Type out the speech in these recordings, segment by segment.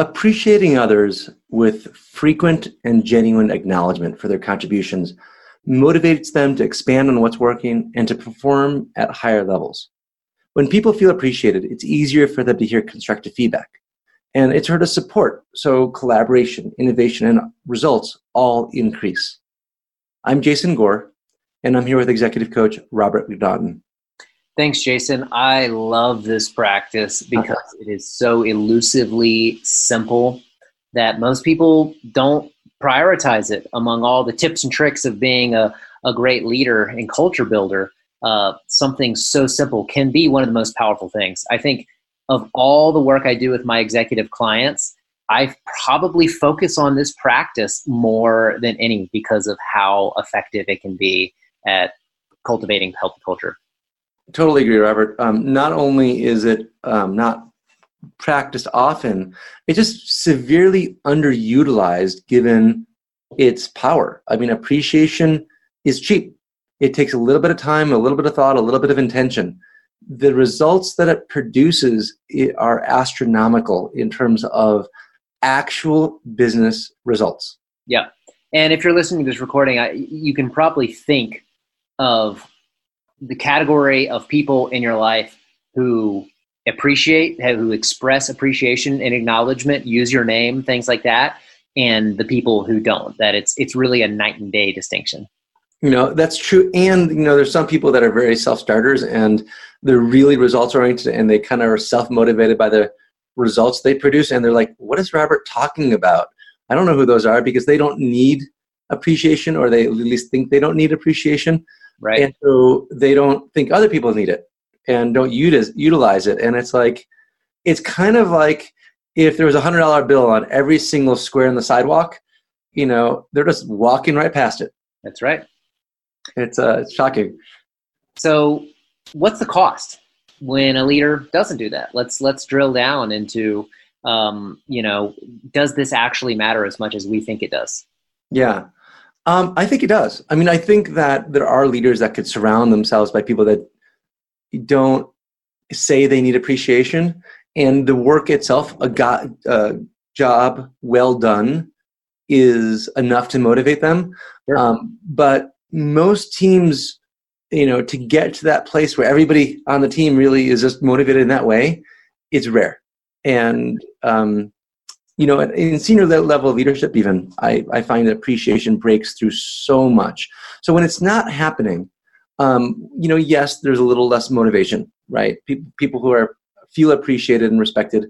Appreciating others with frequent and genuine acknowledgement for their contributions motivates them to expand on what's working and to perform at higher levels. When people feel appreciated, it's easier for them to hear constructive feedback. And it's heard as support, so collaboration, innovation, and results all increase. I'm Jason Gore, and I'm here with executive coach Robert McNaughton. Thanks, Jason. I love this practice because it is so elusively simple that most people don't prioritize it among all the tips and tricks of being a, a great leader and culture builder. Uh, something so simple can be one of the most powerful things. I think of all the work I do with my executive clients, I probably focus on this practice more than any because of how effective it can be at cultivating healthy culture. Totally agree, Robert. Um, not only is it um, not practiced often, it's just severely underutilized given its power. I mean, appreciation is cheap. It takes a little bit of time, a little bit of thought, a little bit of intention. The results that it produces are astronomical in terms of actual business results. Yeah. And if you're listening to this recording, I, you can probably think of the category of people in your life who appreciate, who express appreciation and acknowledgement, use your name, things like that, and the people who don't. That it's it's really a night and day distinction. You know that's true, and you know there's some people that are very self starters and they're really results oriented, and they kind of are self motivated by the results they produce, and they're like, "What is Robert talking about?" I don't know who those are because they don't need appreciation, or they at least think they don't need appreciation right. And so they don't think other people need it and don't utilize utilize it. And it's like it's kind of like if there was a hundred dollar bill on every single square in the sidewalk you know they're just walking right past it. That's right. It's uh it's shocking. So what's the cost when a leader doesn't do that? Let's let's drill down into um, you know does this actually matter as much as we think it does? Yeah um, I think it does. I mean, I think that there are leaders that could surround themselves by people that don't say they need appreciation, and the work itself, a go- uh, job well done, is enough to motivate them. Sure. Um, but most teams, you know, to get to that place where everybody on the team really is just motivated in that way, it's rare. And um, you know, in senior level leadership, even I, I find that appreciation breaks through so much. So when it's not happening, um, you know, yes, there's a little less motivation, right? People, people who are feel appreciated and respected,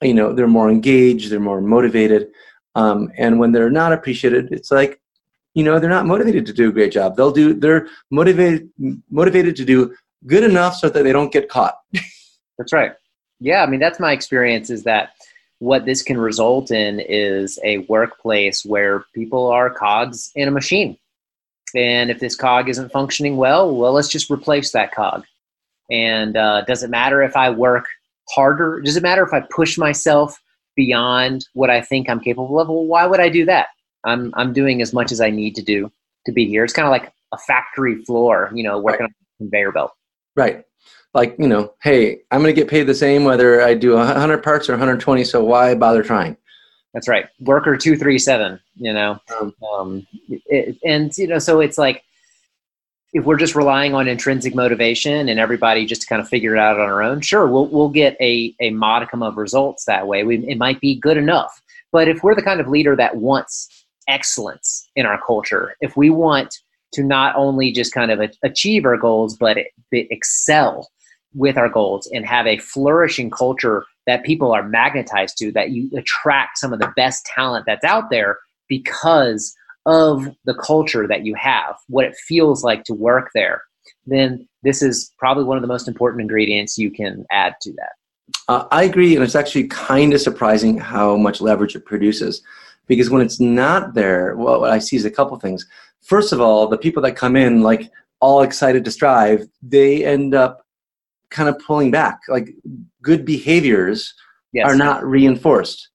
you know, they're more engaged, they're more motivated. Um, and when they're not appreciated, it's like, you know, they're not motivated to do a great job. They'll do, they're motivated, motivated to do good enough so that they don't get caught. that's right. Yeah, I mean, that's my experience. Is that what this can result in is a workplace where people are cogs in a machine. And if this cog isn't functioning well, well, let's just replace that cog. And uh, does it matter if I work harder? Does it matter if I push myself beyond what I think I'm capable of? Well, why would I do that? I'm I'm doing as much as I need to do to be here. It's kind of like a factory floor, you know, working right. on a conveyor belt. Right like you know hey i'm going to get paid the same whether i do 100 parts or 120 so why bother trying? That's right. Worker 237 you know? Um, um, it, and you know so it's like if we're just relying on intrinsic motivation and everybody just to kind of figure it out on our own sure we'll, we'll get a, a modicum of results that way. We, it might be good enough. But if we're the kind of leader that wants excellence in our culture if we want to not only just kind of achieve our goals but excel with our goals and have a flourishing culture that people are magnetized to, that you attract some of the best talent that's out there because of the culture that you have, what it feels like to work there, then this is probably one of the most important ingredients you can add to that. Uh, I agree, and it's actually kind of surprising how much leverage it produces. Because when it's not there, well, what I see is a couple things. First of all, the people that come in, like all excited to strive, they end up kind of pulling back. Like good behaviors yes. are not reinforced.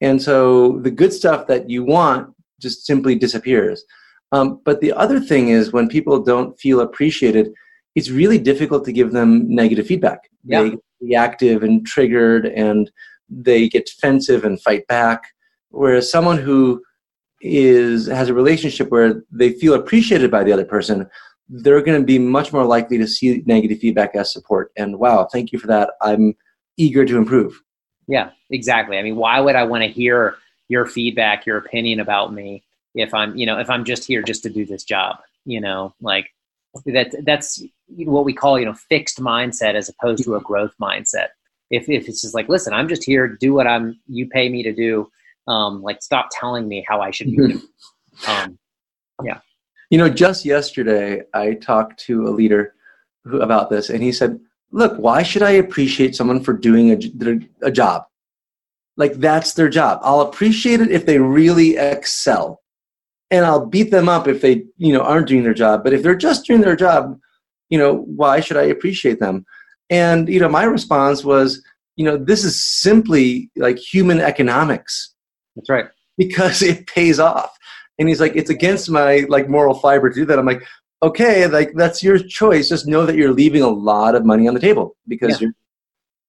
And so the good stuff that you want just simply disappears. Um, but the other thing is when people don't feel appreciated, it's really difficult to give them negative feedback. Yeah. They reactive and triggered and they get defensive and fight back. Whereas someone who is has a relationship where they feel appreciated by the other person, they're going to be much more likely to see negative feedback as support. And wow, thank you for that. I'm eager to improve. Yeah, exactly. I mean, why would I want to hear your feedback, your opinion about me if I'm, you know, if I'm just here just to do this job, you know, like that that's what we call, you know, fixed mindset as opposed to a growth mindset. If, if it's just like, listen, I'm just here do what I'm, you pay me to do. Um, like stop telling me how I should be doing. Um, yeah. You know, just yesterday I talked to a leader who, about this and he said, look, why should I appreciate someone for doing a, a job? Like that's their job. I'll appreciate it if they really excel. And I'll beat them up if they, you know, aren't doing their job. But if they're just doing their job, you know, why should I appreciate them? And, you know, my response was, you know, this is simply like human economics. That's right. Because it pays off. And he's like, it's against my like moral fiber to do that. I'm like, okay, like that's your choice. Just know that you're leaving a lot of money on the table because yeah. you're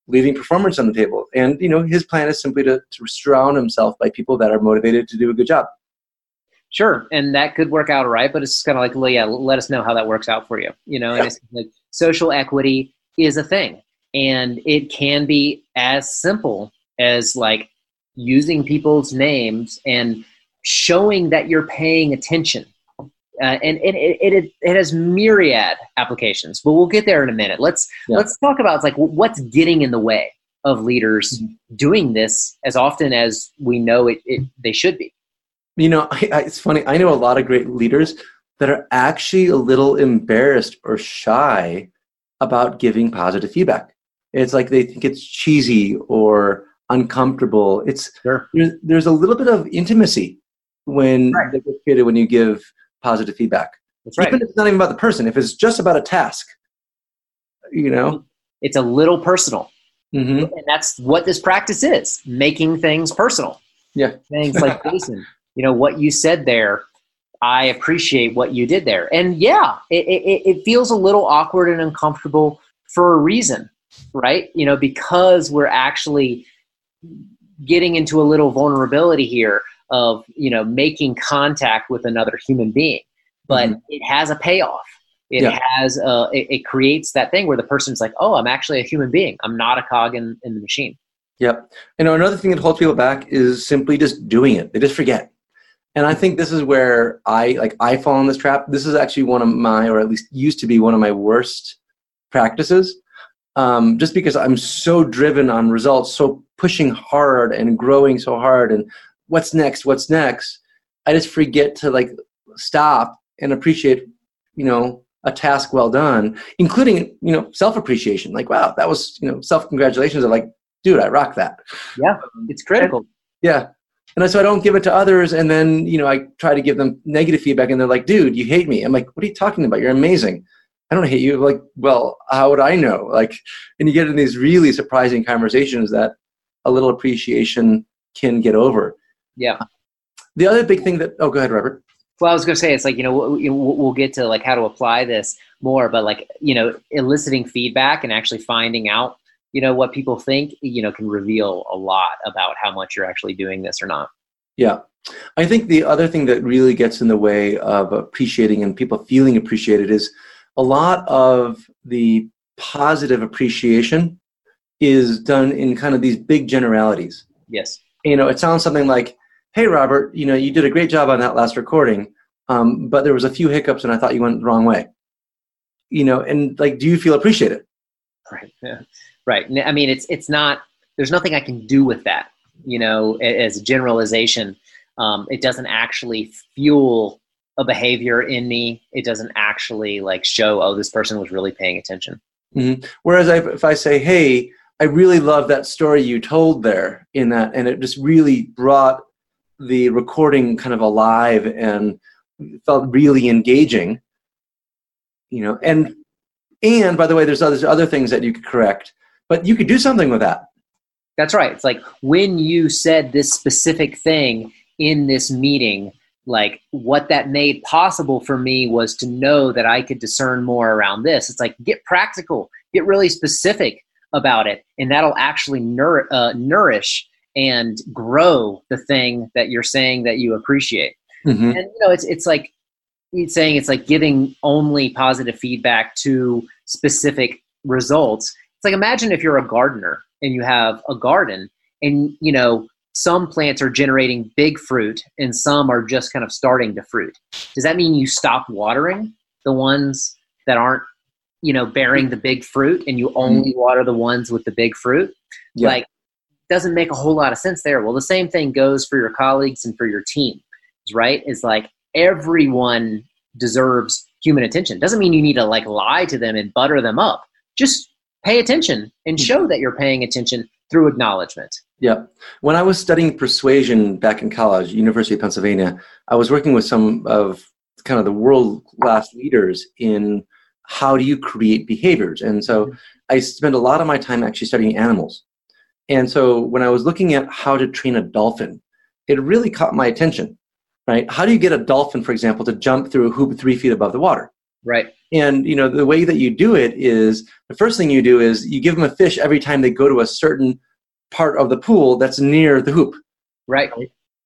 leaving performance on the table. And you know, his plan is simply to, to surround himself by people that are motivated to do a good job. Sure, and that could work out right, but it's kind of like, well, yeah, let us know how that works out for you. You know, and it's like social equity is a thing, and it can be as simple as like using people's names and showing that you're paying attention uh, and, and it, it, it has myriad applications but we'll get there in a minute let's yeah. let's talk about like what's getting in the way of leaders mm-hmm. doing this as often as we know it, it they should be you know I, I, it's funny i know a lot of great leaders that are actually a little embarrassed or shy about giving positive feedback it's like they think it's cheesy or uncomfortable it's sure. there's, there's a little bit of intimacy when right. they get created when you give positive feedback. That's right. Even if it's not even about the person, if it's just about a task, you know, it's a little personal, mm-hmm. and that's what this practice is: making things personal. Yeah, things like Jason, you know, what you said there. I appreciate what you did there, and yeah, it, it, it feels a little awkward and uncomfortable for a reason, right? You know, because we're actually getting into a little vulnerability here of you know making contact with another human being. But mm-hmm. it has a payoff. It yeah. has a, it, it, creates that thing where the person's like oh i'm actually a human being. I'm not a cog in, in the machine. Yep. You know another thing that holds people back is simply just doing it. They just forget. And i think this is where i like i fall in this trap. This is actually one of my or at least used to be one of my worst practices um, just because i'm so driven on results so pushing hard and growing so hard and what's next what's next? I just forget to like stop and appreciate you know a task well done including you know self appreciation like wow that was you know self congratulations of like dude i rock that. Yeah it's critical. And, yeah. And so i don't give it to others and then you know i try to give them negative feedback and they're like dude you hate me. I'm like what are you talking about? You're amazing. I don't hate you. Like well how would i know? Like and you get in these really surprising conversations that a little appreciation can get over yeah. The other big thing that oh, go ahead, Robert. Well, I was going to say it's like you know we'll get to like how to apply this more, but like you know eliciting feedback and actually finding out you know what people think you know can reveal a lot about how much you're actually doing this or not. Yeah. I think the other thing that really gets in the way of appreciating and people feeling appreciated is a lot of the positive appreciation is done in kind of these big generalities. Yes. You know, it sounds something like, hey robert you know you did a great job on that last recording um, but there was a few hiccups and i thought you went the wrong way. You know and like do you feel appreciated? Right yeah. right i mean it's it's not there's nothing i can do with that you know as a generalization. Um, it doesn't actually fuel a behavior in me. It doesn't actually like show oh this person was really paying attention. Mm-hmm. whereas I, if i say hey i really love that story you told there in that and it just really brought the recording kind of alive and felt really engaging you know and and by the way there's other other things that you could correct but you could do something with that. That's right. It's like when you said this specific thing in this meeting like what that made possible for me was to know that i could discern more around this. It's like get practical get really specific about it, and that'll actually nour- uh, nourish and grow the thing that you're saying that you appreciate. Mm-hmm. And you know, it's it's like saying it's like giving only positive feedback to specific results. It's like imagine if you're a gardener and you have a garden and you know some plants are generating big fruit and some are just kind of starting to fruit. Does that mean you stop watering the ones that aren't, you know, bearing the big fruit and you only mm-hmm. water the ones with the big fruit? Yeah. Like doesn't make a whole lot of sense there. Well, the same thing goes for your colleagues and for your team, right? Is like everyone deserves human attention. Doesn't mean you need to like lie to them and butter them up. Just pay attention and mm-hmm. show that you're paying attention through acknowledgement. Yeah. When I was studying persuasion back in college, University of Pennsylvania, I was working with some of kind of the world class leaders in how do you create behaviors. And so mm-hmm. I spent a lot of my time actually studying animals. And so when I was looking at how to train a dolphin, it really caught my attention, right? How do you get a dolphin, for example, to jump through a hoop three feet above the water? Right. And you know the way that you do it is the first thing you do is you give them a fish every time they go to a certain part of the pool that's near the hoop. Right.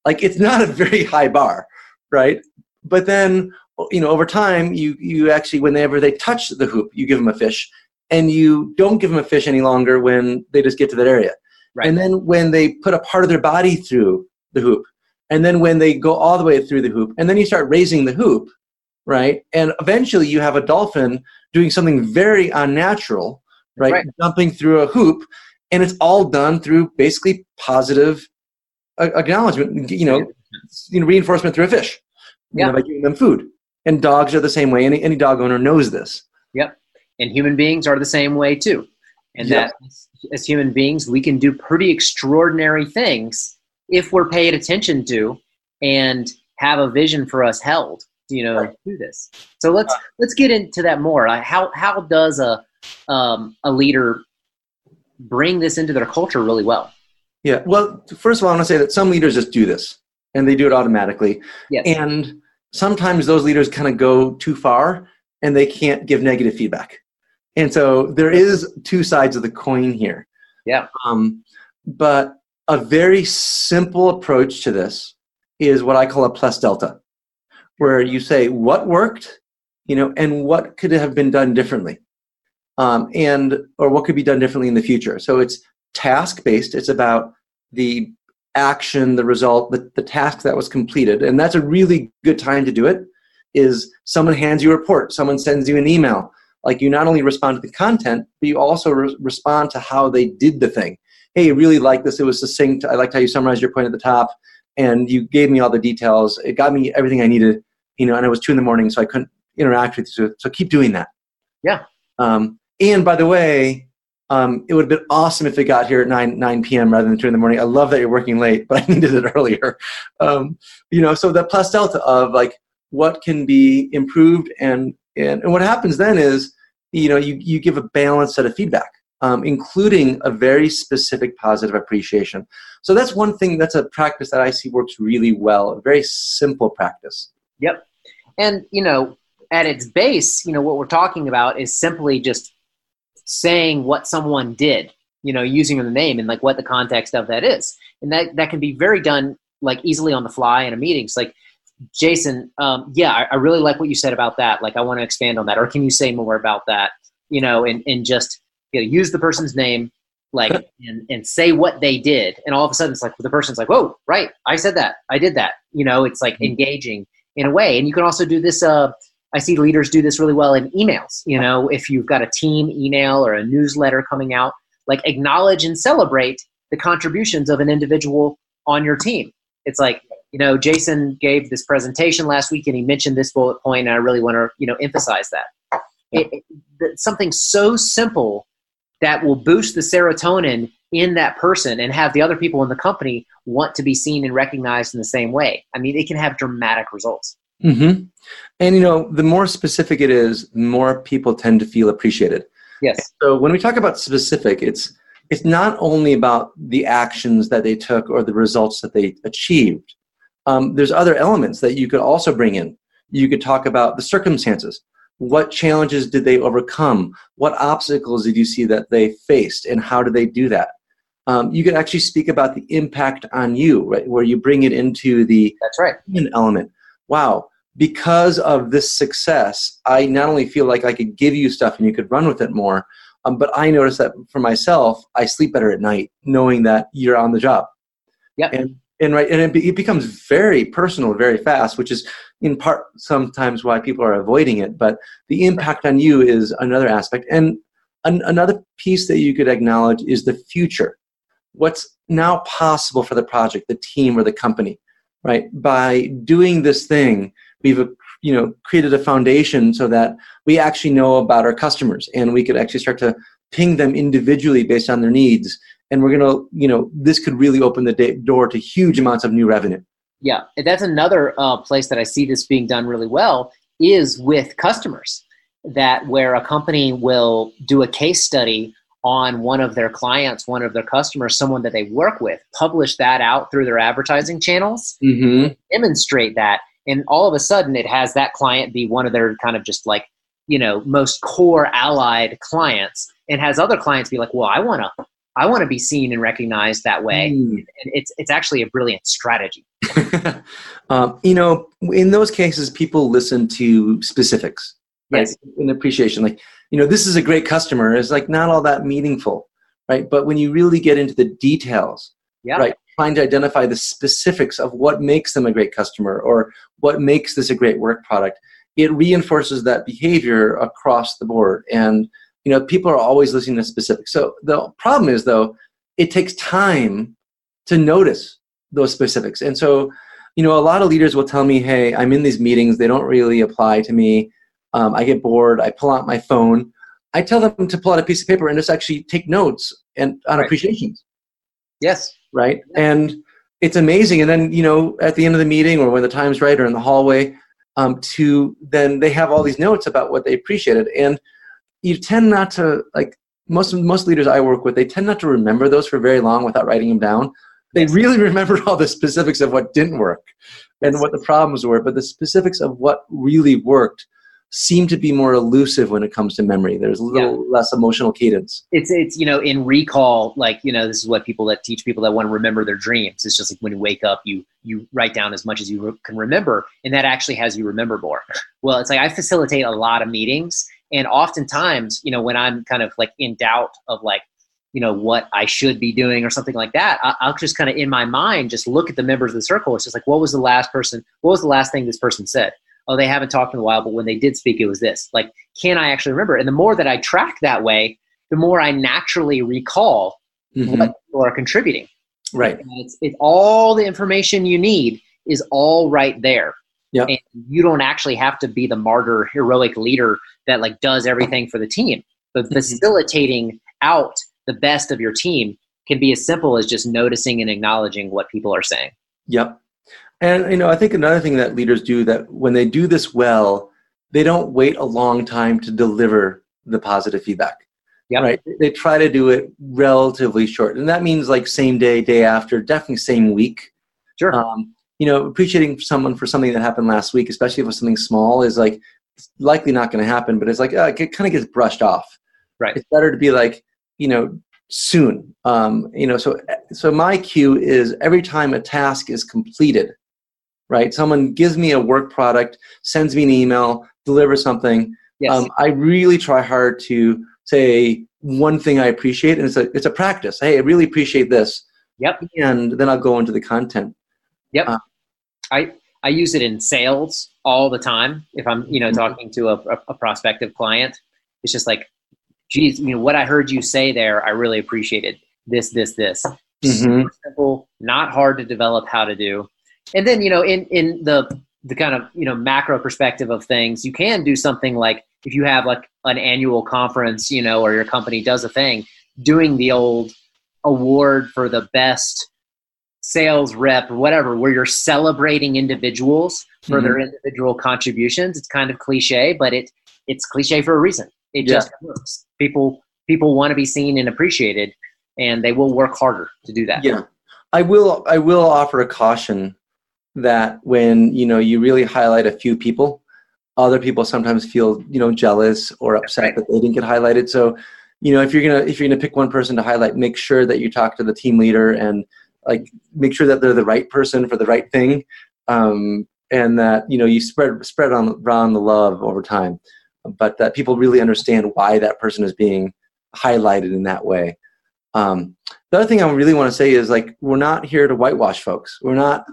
Like it's not a very high bar, right? But then you know over time you you actually whenever they touch the hoop you give them a fish and you don't give them a fish any longer when they just get to that area. Right. And then when they put a part of their body through the hoop, and then when they go all the way through the hoop, and then you start raising the hoop, right? And eventually you have a dolphin doing something very unnatural, right? right. Jumping through a hoop, and it's all done through basically positive uh, acknowledgement, you know, you know reinforcement through a fish, yeah. Know, by giving them food. And dogs are the same way. Any, any dog owner knows this. Yep. And human beings are the same way too. And yep. that as human beings, we can do pretty extraordinary things if we're paid attention to and have a vision for us held you know right. do this. So let's let's get into that more. How how does a um, a leader bring this into their culture really well? Yeah well first of all i want to say that some leaders just do this and they do it automatically. Yes. and sometimes those leaders kind of go too far and they can't give negative feedback and so there is two sides of the coin here yeah um, but a very simple approach to this is what i call a plus delta where you say what worked, you know, and what could have been done differently, um, and or what could be done differently in the future. So it's task based. It's about the action, the result, the, the task that was completed, and that's a really good time to do it. Is someone hands you a report, someone sends you an email. Like you not only respond to the content, but you also re- respond to how they did the thing. Hey, I really like this. It was succinct. I liked how you summarized your point at the top, and you gave me all the details. It got me everything I needed you know, and it was two in the morning, so I couldn't interact with you. So, so keep doing that. Yeah. Um, and by the way, um, it would have been awesome if it got here at 9, 9 p.m. rather than 2 in the morning. I love that you're working late, but I needed it earlier. Um, you know, so the plus delta of like what can be improved and, and, and what happens then is, you know, you, you give a balanced set of feedback, um, including a very specific positive appreciation. So that's one thing, that's a practice that I see works really well, a very simple practice. Yep. And, you know, at its base, you know, what we're talking about is simply just saying what someone did, you know, using the name and like what the context of that is. And that, that can be very done like easily on the fly in a meeting. It's like, Jason, um, yeah, I, I, really like what you said about that. Like, I want to expand on that. Or can you say more about that? You know, and, and just you know, use the person's name, like, and, and say what they did. And all of a sudden, it's like the person's like, whoa, right, I said that. I did that. You know, it's like mm-hmm. engaging in a way. And you can also do this. Uh, I see leaders do this really well in emails. You know, if you've got a team email or a newsletter coming out, like acknowledge and celebrate the contributions of an individual on your team. It's like, you know, Jason gave this presentation last week and he mentioned this bullet point, and I really want to, you know, emphasize that. It, it, something so simple that will boost the serotonin in that person and have the other people in the company want to be seen and recognized in the same way. I mean, it can have dramatic results. Mm-hmm. And you know, the more specific it is, the more people tend to feel appreciated. Yes. So when we talk about specific, it's it's not only about the actions that they took or the results that they achieved. Um, there's other elements that you could also bring in. You could talk about the circumstances. what challenges did they overcome? What obstacles did you see that they faced and how did they do that? Um, you could actually speak about the impact on you right where you bring it into the that's right. element. Wow because of this success i not only feel like i could give you stuff and you could run with it more um, but i notice that for myself i sleep better at night knowing that you're on the job. Yeah and and right and it, it becomes very personal very fast which is in part sometimes why people are avoiding it but the impact on you is another aspect. And an, another piece that you could acknowledge is the future. What's now possible for the project the team or the company right? By doing this thing we've uh, you know created a foundation so that we actually know about our customers and we could actually start to ping them individually based on their needs and we're going to you know this could really open the door to huge amounts of new revenue yeah that's another uh, place that i see this being done really well is with customers that where a company will do a case study on one of their clients one of their customers someone that they work with publish that out through their advertising channels mm-hmm. demonstrate that and all of a sudden it has that client be one of their kind of just like you know most core allied clients and has other clients be like well i want to I want to be seen and recognized that way. Mm. And it's it's actually a brilliant strategy. um, you know, in those cases, people listen to specifics, right? Yes. In appreciation, like you know, this is a great customer. Is like not all that meaningful, right? But when you really get into the details, yeah. right, trying to identify the specifics of what makes them a great customer or what makes this a great work product, it reinforces that behavior across the board and you know people are always listening to specifics so the problem is though it takes time to notice those specifics. And so you know a lot of leaders will tell me hey i'm in these meetings they don't really apply to me um, i get bored i pull out my phone. I tell them to pull out a piece of paper and just actually take notes and on right. appreciations. Yes. Right? And it's amazing and then you know at the end of the meeting or when the time's right or in the hallway um, to then they have all these notes about what they appreciated. And you tend not to like most most leaders I work with. They tend not to remember those for very long without writing them down. They really remember all the specifics of what didn't work and what the problems were, but the specifics of what really worked seem to be more elusive when it comes to memory. There's a little yeah. less emotional cadence. It's it's you know in recall, like you know this is what people that teach people that want to remember their dreams. It's just like when you wake up, you you write down as much as you re- can remember, and that actually has you remember more. Well, it's like I facilitate a lot of meetings, and oftentimes, you know, when I'm kind of like in doubt of like, you know, what I should be doing or something like that, I, will just kind of in my mind just look at the members of the circle. It's just like, what was the last person? What was the last thing this person said? Oh, they haven't talked in a while, but when they did speak, it was this. Like, can I actually remember? And the more that I track that way, the more I naturally recall mm-hmm. what people are contributing. Right. And it's, it's all the information you need is all right there. Yeah. And you don't actually have to be the martyr, heroic leader that like does everything for the team. But mm-hmm. facilitating out the best of your team can be as simple as just noticing and acknowledging what people are saying. Yep. And you know, I think another thing that leaders do that when they do this well, they don't wait a long time to deliver the positive feedback. Yep. Right. They try to do it relatively short. And that means like same day, day after, definitely same week. Sure. Um, you know, appreciating someone for something that happened last week, especially if it was something small, is like likely not going to happen. But it's like uh, it kind of gets brushed off. Right. It's better to be like, you know, soon. Um, you know, so so my cue is every time a task is completed, right? Someone gives me a work product, sends me an email, delivers something. Yes. Um, I really try hard to say one thing I appreciate, and it's a it's a practice. Hey, I really appreciate this. Yep. And then I'll go into the content. Yep. Uh, I I use it in sales all the time. If I'm you know mm-hmm. talking to a, a prospective client, it's just like, geez, you know what I heard you say there. I really appreciated this, this, this. Mm-hmm. Simple, not hard to develop how to do. And then you know in in the the kind of you know macro perspective of things, you can do something like if you have like an annual conference, you know, or your company does a thing, doing the old award for the best sales rep whatever where you're celebrating individuals for mm-hmm. their individual contributions it's kind of cliche but it it's cliche for a reason it yeah. just works people people want to be seen and appreciated and they will work harder to do that yeah i will i will offer a caution that when you know you really highlight a few people other people sometimes feel you know jealous or upset right. that they didn't get highlighted so you know if you're gonna if you're gonna pick one person to highlight make sure that you talk to the team leader and like make sure that they're the right person for the right thing um, and that you know you spread spread on around the love over time but that people really understand why that person is being highlighted in that way. Um, the other thing i really want to say is like we're not here to whitewash folks. We're not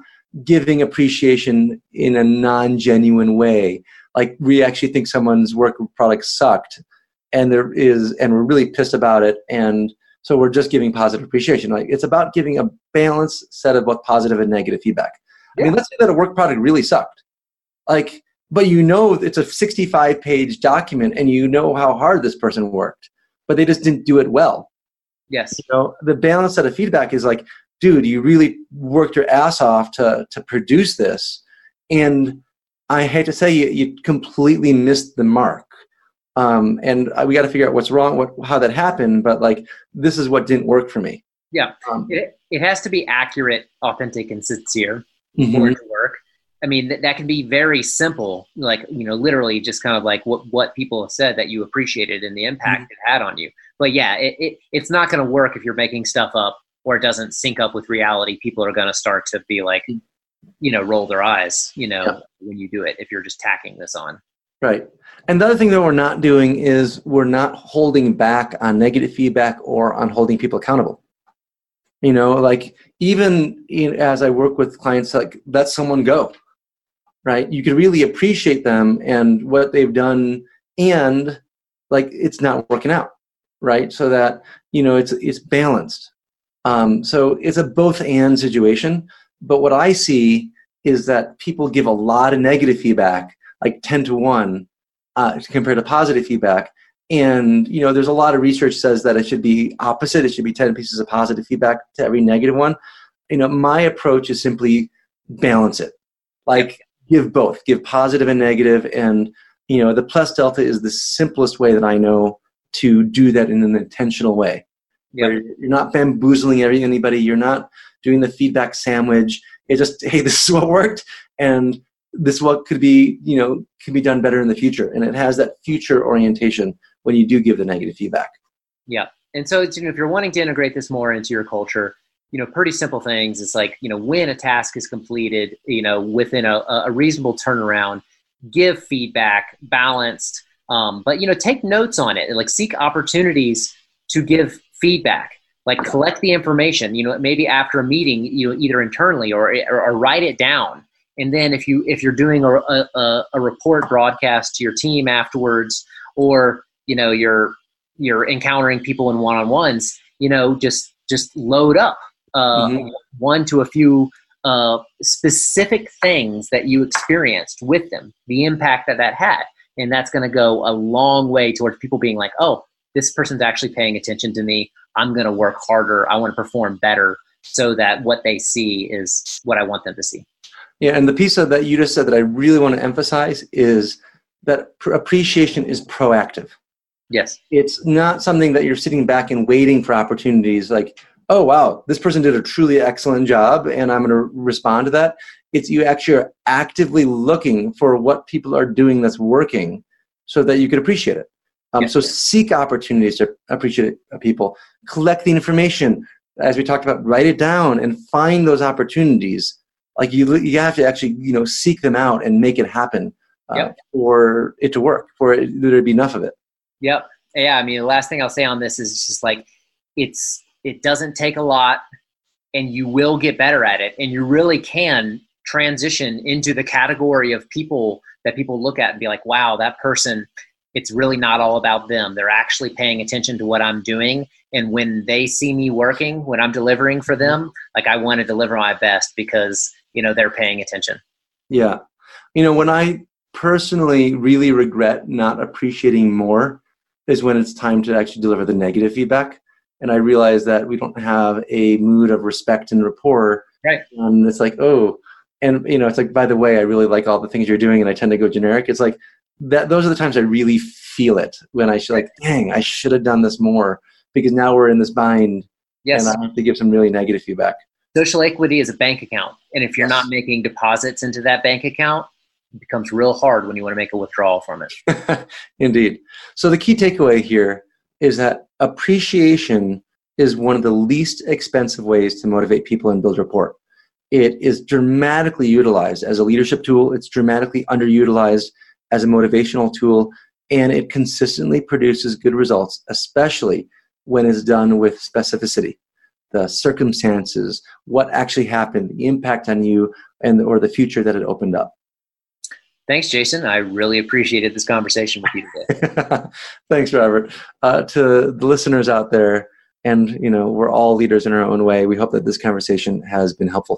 giving appreciation in a non-genuine way. Like we actually think someone's work product sucked and there is and we're really pissed about it and so we're just giving positive appreciation. Like it's about giving a balanced set of both positive and negative feedback. Yeah. i mean let's say that a work product really sucked. Like but you know it's a 65 page document and you know how hard this person worked but they just didn't do it well. Yes. You know the balanced set of feedback is like dude you really worked your ass off to to produce this. And i hate to say you, you completely missed the mark um, and we got to figure out what's wrong what how that happened but like this is what didn't work for me yeah um, it, it has to be accurate authentic and sincere mm-hmm. for it to work I mean, that, that can be very simple, like, you know, literally just kind of like what, what people have said that you appreciated and the impact mm-hmm. it had on you. But yeah, it, it it's not going to work if you're making stuff up or it doesn't sync up with reality. People are going to start to be like, you know, roll their eyes, you know, yeah. when you do it, if you're just tacking this on. Right. And the other thing that we're not doing is we're not holding back on negative feedback or on holding people accountable you know like even as i work with clients like let someone go right? You can really appreciate them and what they've done, and like it's not working out, right? So that you know it's it's balanced. Um, so it's a both and situation. But what I see is that people give a lot of negative feedback, like ten to one, uh, compared to positive feedback. And you know, there's a lot of research says that it should be opposite. It should be ten pieces of positive feedback to every negative one. You know, my approach is simply balance it. Like give both give positive and negative and you know the plus delta is the simplest way that i know to do that in an intentional way yep. you're not bamboozling anybody you're not doing the feedback sandwich it's just hey this is what worked and this is what could be you know could be done better in the future. And it has that future orientation when you do give the negative feedback. Yeah. And so you know, if you're wanting to integrate this more into your culture you know pretty simple things. It's like you know when a task is completed you know within a, a reasonable turnaround give feedback balanced um, but you know take notes on it. And like seek opportunities to give feedback. Like collect the information. You know maybe after a meeting you know either internally or, or, or write it down and then if you if you're doing a, a, a report broadcast to your team afterwards or you know you're you're encountering people in one-on-ones you know just just load up uh, mm-hmm. one to a few uh, specific things that you experienced with them, the impact that that had. And that's going to go a long way towards people being like, oh, this person's actually paying attention to me. I'm going to work harder. I want to perform better so that what they see is what I want them to see. Yeah, and the piece of that you just said that I really want to emphasize is that appreciation is proactive. Yes. It's not something that you're sitting back and waiting for opportunities like oh wow this person did a truly excellent job and i'm going to respond to that. It's you actually are actively looking for what people are doing that's working so that you could appreciate it. Um, so seek opportunities to appreciate people. Collect the information. As we talked about write it down and find those opportunities like you you have to actually you know seek them out and make it happen uh, yep. for it to work for it there to be enough of it. Yep. Yeah i mean the last thing i'll say on this is just like it's it doesn't take a lot and you will get better at it. And you really can transition into the category of people that people look at and be like wow that person it's really not all about them. They're actually paying attention to what i'm doing. And when they see me working when i'm delivering for them like i want to deliver my best because you know they're paying attention yeah you know when i personally really regret not appreciating more is when it's time to actually deliver the negative feedback and I realized that we don't have a mood of respect and rapport. Right. And it's like, oh, and you know, it's like, by the way, I really like all the things you're doing, and I tend to go generic. It's like that. Those are the times I really feel it when I should like, dang, I should have done this more because now we're in this bind. Yes. And I have to give some really negative feedback. Social equity is a bank account, and if you're yes. not making deposits into that bank account, it becomes real hard when you want to make a withdrawal from it. Indeed. So the key takeaway here is that appreciation is one of the least expensive ways to motivate people and build rapport. It is dramatically utilized as a leadership tool. It's dramatically underutilized as a motivational tool, and it consistently produces good results, especially when it's done with specificity. The circumstances, what actually happened, the impact on you, and or the future that it opened up. Thanks, Jason. I really appreciated this conversation with you today. Thanks, Robert. Uh, to the listeners out there, and you know, we're all leaders in our own way. We hope that this conversation has been helpful.